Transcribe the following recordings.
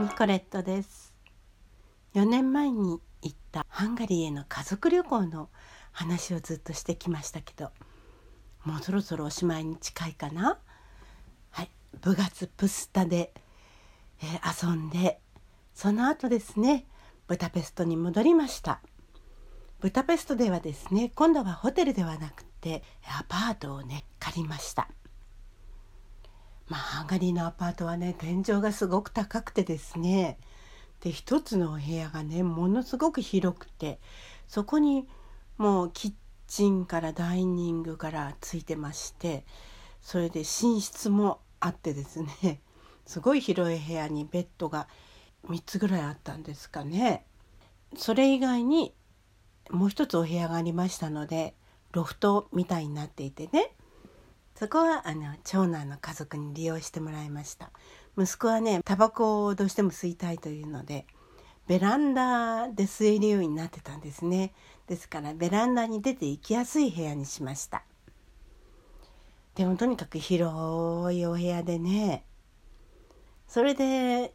ニコレットです。4年前に行ったハンガリーへの家族旅行の話をずっとしてきましたけどもうそろそろおしまいに近いかな？はい部活プスタで、えー、遊んでその後ですねブダペストに戻りました。ブダペストではですね今度はホテルではなくてアパートをね借りました。まあハンガリーのアパートはね天井がすごく高くてですねで一つのお部屋がねものすごく広くてそこにもうキッチンからダイニングからついてましてそれで寝室もあってですねすごい広い部屋にベッドが3つぐらいあったんですかね。それ以外にもう一つお部屋がありましたのでロフトみたいになっていてねそこはあの長男の家族に利用してもらいました。息子はねタバコをどうしても吸いたいというのでベランダで吸えるようになってたんですね。ですからベランダに出て行きやすい部屋にしました。でもとにかく広いお部屋でねそれで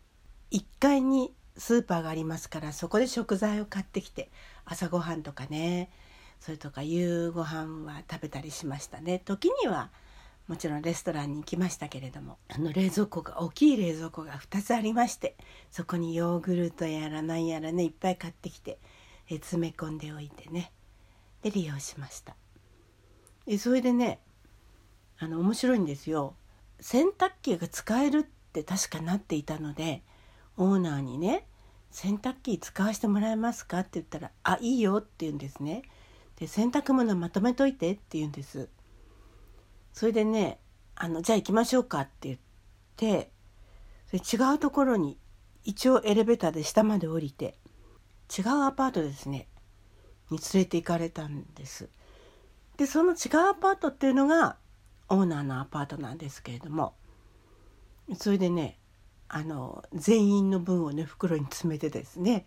1階にスーパーがありますからそこで食材を買ってきて朝ごはんとかねそれとか夕ご飯は食べたりしましたね。時にはもちろんレストランに行きましたけれどもあの冷蔵庫が大きい冷蔵庫が2つありましてそこにヨーグルトやら何やらねいっぱい買ってきてえ詰め込んでおいてねで利用しましたえそれでねあの面白いんですよ洗濯機が使えるって確かなっていたのでオーナーにね「洗濯機使わせてもらえますか?」って言ったら「あいいよ」って言うんですね。で洗濯物まとめといてって言うんです。それでねあのじゃあ行きましょうかって言ってそれ違うところに一応エレベーターで下まで降りて違うアパートですねに連れて行かれたんです。でその違うアパートっていうのがオーナーのアパートなんですけれどもそれでねあの全員の分をね袋に詰めてですね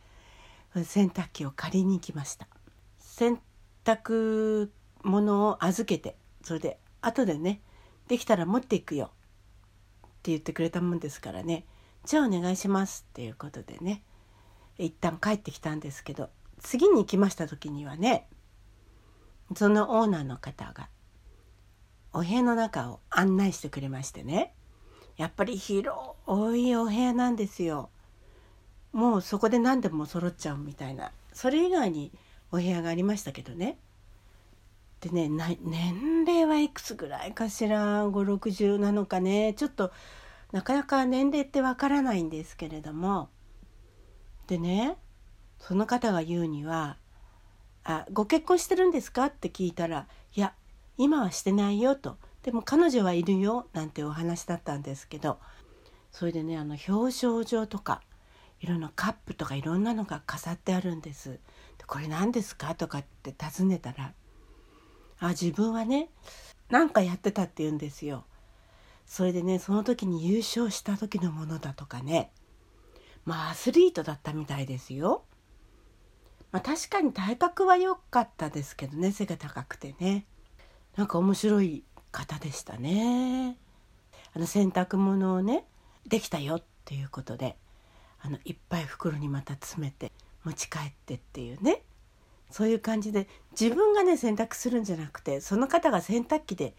洗濯機を借りに行きました洗濯物を預けてそれで後でねできたら持っていくよ。って言ってくれたもんですからね。じゃあお願いしますっていうことでね。一旦帰ってきたんですけど次に行きました時にはねそのオーナーの方がお部屋の中を案内してくれましてね。やっぱり広いお部屋なんですよ。もうそこで何でも揃っちゃうみたいな。それ以外にお部屋がありましたけどね。でね年齢はいくつぐらいかしら？560なのかね？ちょっとなかなか年齢ってわからないんですけれども。でねその方が言うには「あご結婚してるんですか?」って聞いたら「いや今はしてないよ」とでも彼女はいるよなんてお話だったんですけど。それでねあの表彰状とかいろんなカップとかいろんなのが飾ってあるんです。これ何ですか？とかって尋ねたらあ自分はね何かやってたって言うんですよ。それでねその時に優勝した時のものだとかねまあアスリートだったみたいですよ。まあ、確かに体格は良かったですけどね背が高くてねなんか面白い方でしたね。あの洗濯物をねできたよっていうことであのいっぱい袋にまた詰めて持ち帰ってっていうねそういう感じで自分がね洗濯するんじゃなくてその方が洗濯機で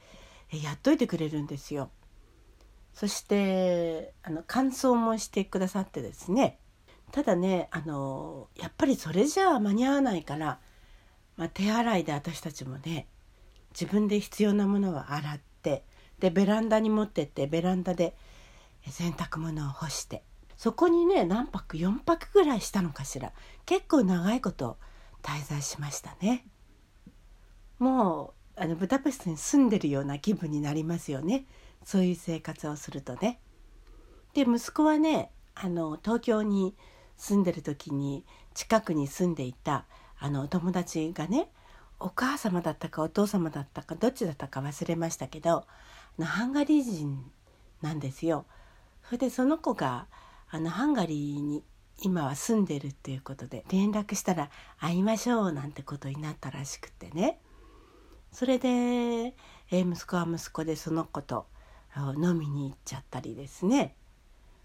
やっといてくれるんですよ。そしてあの乾燥もしてくださってですねただねあのやっぱりそれじゃあ間に合わないから、まあ、手洗いで私たちもね自分で必要なものは洗ってでベランダに持ってってベランダで洗濯物を干してそこにね何泊4泊ぐらいしたのかしら結構長いこと滞在しましたね。もうあのブダペストに住んでるような気分になりますよね。そういう生活をするとね。で息子はねあの東京に住んでる時に近くに住んでいたあの友達がねお母様だったかお父様だったかどっちだったか忘れましたけどハンガリー人なんですよ。それでその子があのハンガリーに今は住んでるっていうことで連絡したら会いましょうなんてことになったらしくてね。それで、え息子は息子でその子と飲みに行っちゃったりですね。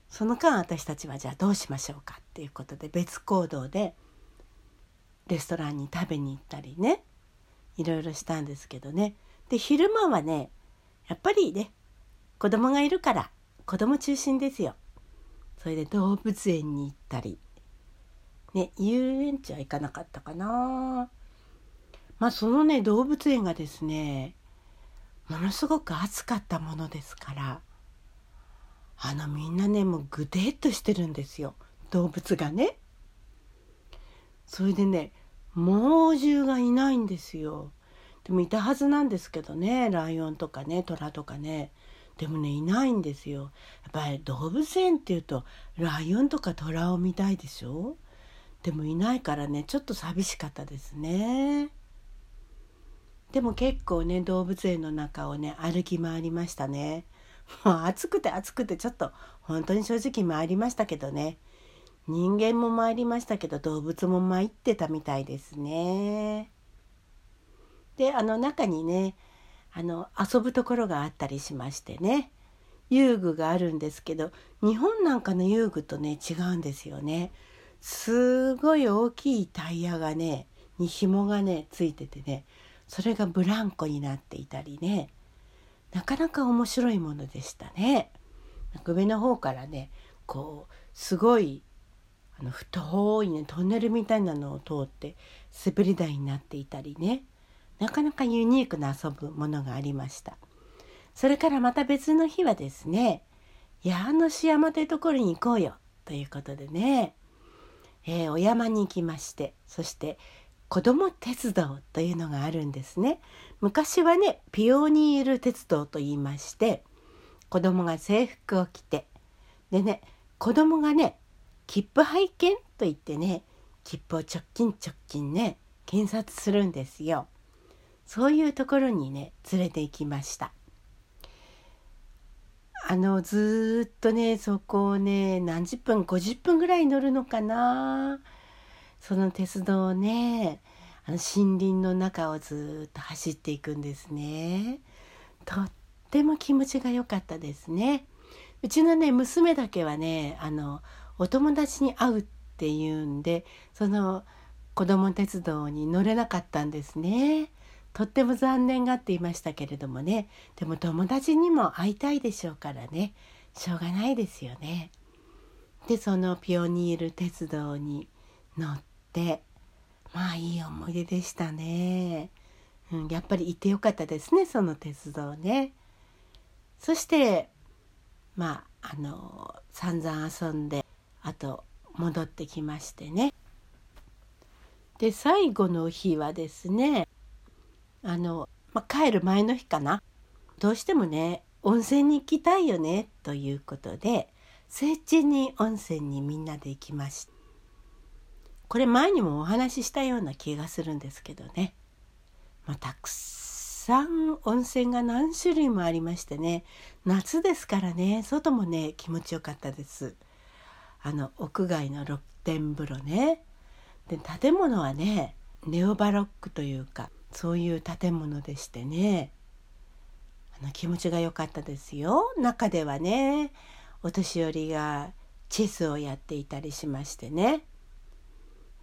その間私たちはじゃあどうしましょうかっていうことで別行動でレストランに食べに行ったりね。いろいろしたんですけどね。で昼間はねやっぱりね子供がいるから子供中心ですよ。それで動物園に行ったりね遊園地は行かなかったかなまあそのね動物園がですねものすごく暑かったものですからあのみんなねもうぐでっとしてるんですよ動物がね。それでね猛獣がいないんですよ。でもいたはずなんですけどねライオンとかねトラとかねでもねいないんですよ。やっぱり動物園っていうとライオンとかトラを見たいでしょ？でもいないからねちょっと寂しかったですね。でも結構ね動物園の中をね歩き回りましたね。もう暑くて暑くてちょっと本当に正直参りましたけどね人間も参りましたけど動物も参ってたみたいですね。であの中にねあの遊ぶところがあったりしましてね遊具があるんですけど日本なんかの遊具とね違うんですよね。すごい大きいタイヤがねに紐がねついててねそれがブランコになっていたりねなかなか面白いものでしたね。上の方からねこうすごいあの太いねトンネルみたいなのを通って滑り台になっていたりねなかなかユニークな遊ぶものがありました。それからまた別の日はですね矢野市山というところに行こうよということでね、えー、お山に行きましてそして子ども鉄道というのがあるんですね。昔はねピオニール鉄道と言いまして子供が制服を着てでね子供がね切符拝見と言ってね切符を直近直近ね検察するんですよ。そういうところにね連れて行きました。あのずっとねそこをね何十分50分ぐらい乗るのかな。その鉄道をねあの森林の中をずっと走っていくんですね。とっても気持ちが良かったですね。うちのね娘だけはねあのお友達に会うっていうんでその子ども鉄道に乗れなかったんですね。とっても残念がっていましたけれどもねでも友達にも会いたいでしょうからねしょうがないですよね。でそのピオニール鉄道に乗ってまあいい思い出でしたね。うん、やっぱり行ってよかったですねその鉄道ね。そしてまああの散々遊んであと戻ってきましてねで最後の日はですねあの、ま、帰る前の日かな。どうしてもね温泉に行きたいよねということで聖地に温泉にみんなで行きました。これ前にもお話ししたような気がするんですけどね、ま、たくさん温泉が何種類もありましてね。夏ですからね外もね気持ちよかったです。あの屋外の露天風呂ね。で建物はねネオバロックというかそういう建物でしてね。あの気持ちが良かったですよ。中ではねお年寄りがチェスをやっていたりしましてね。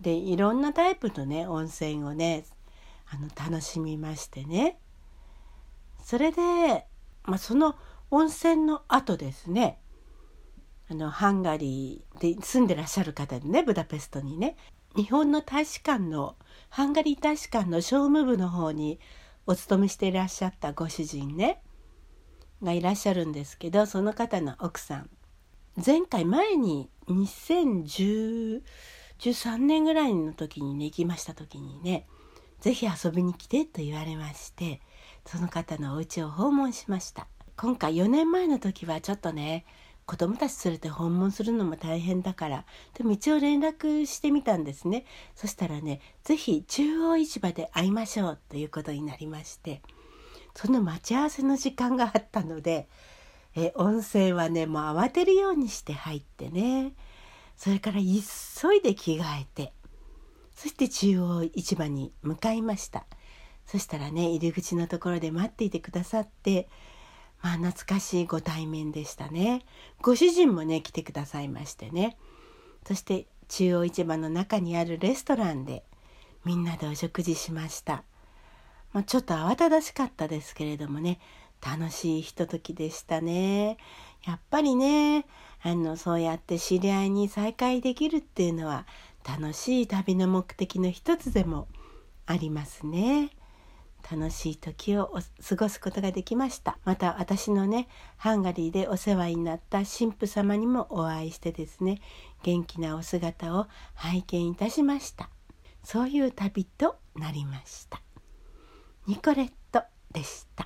でいろんなタイプのね温泉をねあの楽しみましてね。それで、まあ、その温泉の後ですね。あのハンガリーで住んでらっしゃる方でねブダペストにね。日本の大使館のハンガリー大使館の商務部の方にお勤めしていらっしゃったご主人ね。がいらっしゃるんですけどその方の奥さん。前回前に2013年ぐらいの時にね行きました時にね是非遊びに来てと言われましてその方のお家を訪問しました。今回4年前の時はちょっとね子供たち連れて訪問するのも大変だから。でも一応連絡してみたんですね。そしたらね是非中央市場で会いましょうということになりまして。その待ち合わせの時間があったのでえ温泉はねもう慌てるようにして入ってね。それから急いで着替えて。そして中央市場に向かいました。そしたらね入り口のところで待っていてくださってまあ懐かしいご対面でしたね。ご主人もね来てくださいましてね。そして中央市場の中にあるレストランでみんなでお食事しました、まあ、ちょっと慌ただしかったですけれどもね。楽しいひとときでしたね。やっぱりねあのそうやって知り合いに再会できるっていうのは楽しい旅の目的の一つでもありますね。楽しい時を過ごすことができました。また私のねハンガリーでお世話になった神父様にもお会いしてですね元気なお姿を拝見いたしました。そういう旅となりました。ニコレットでした。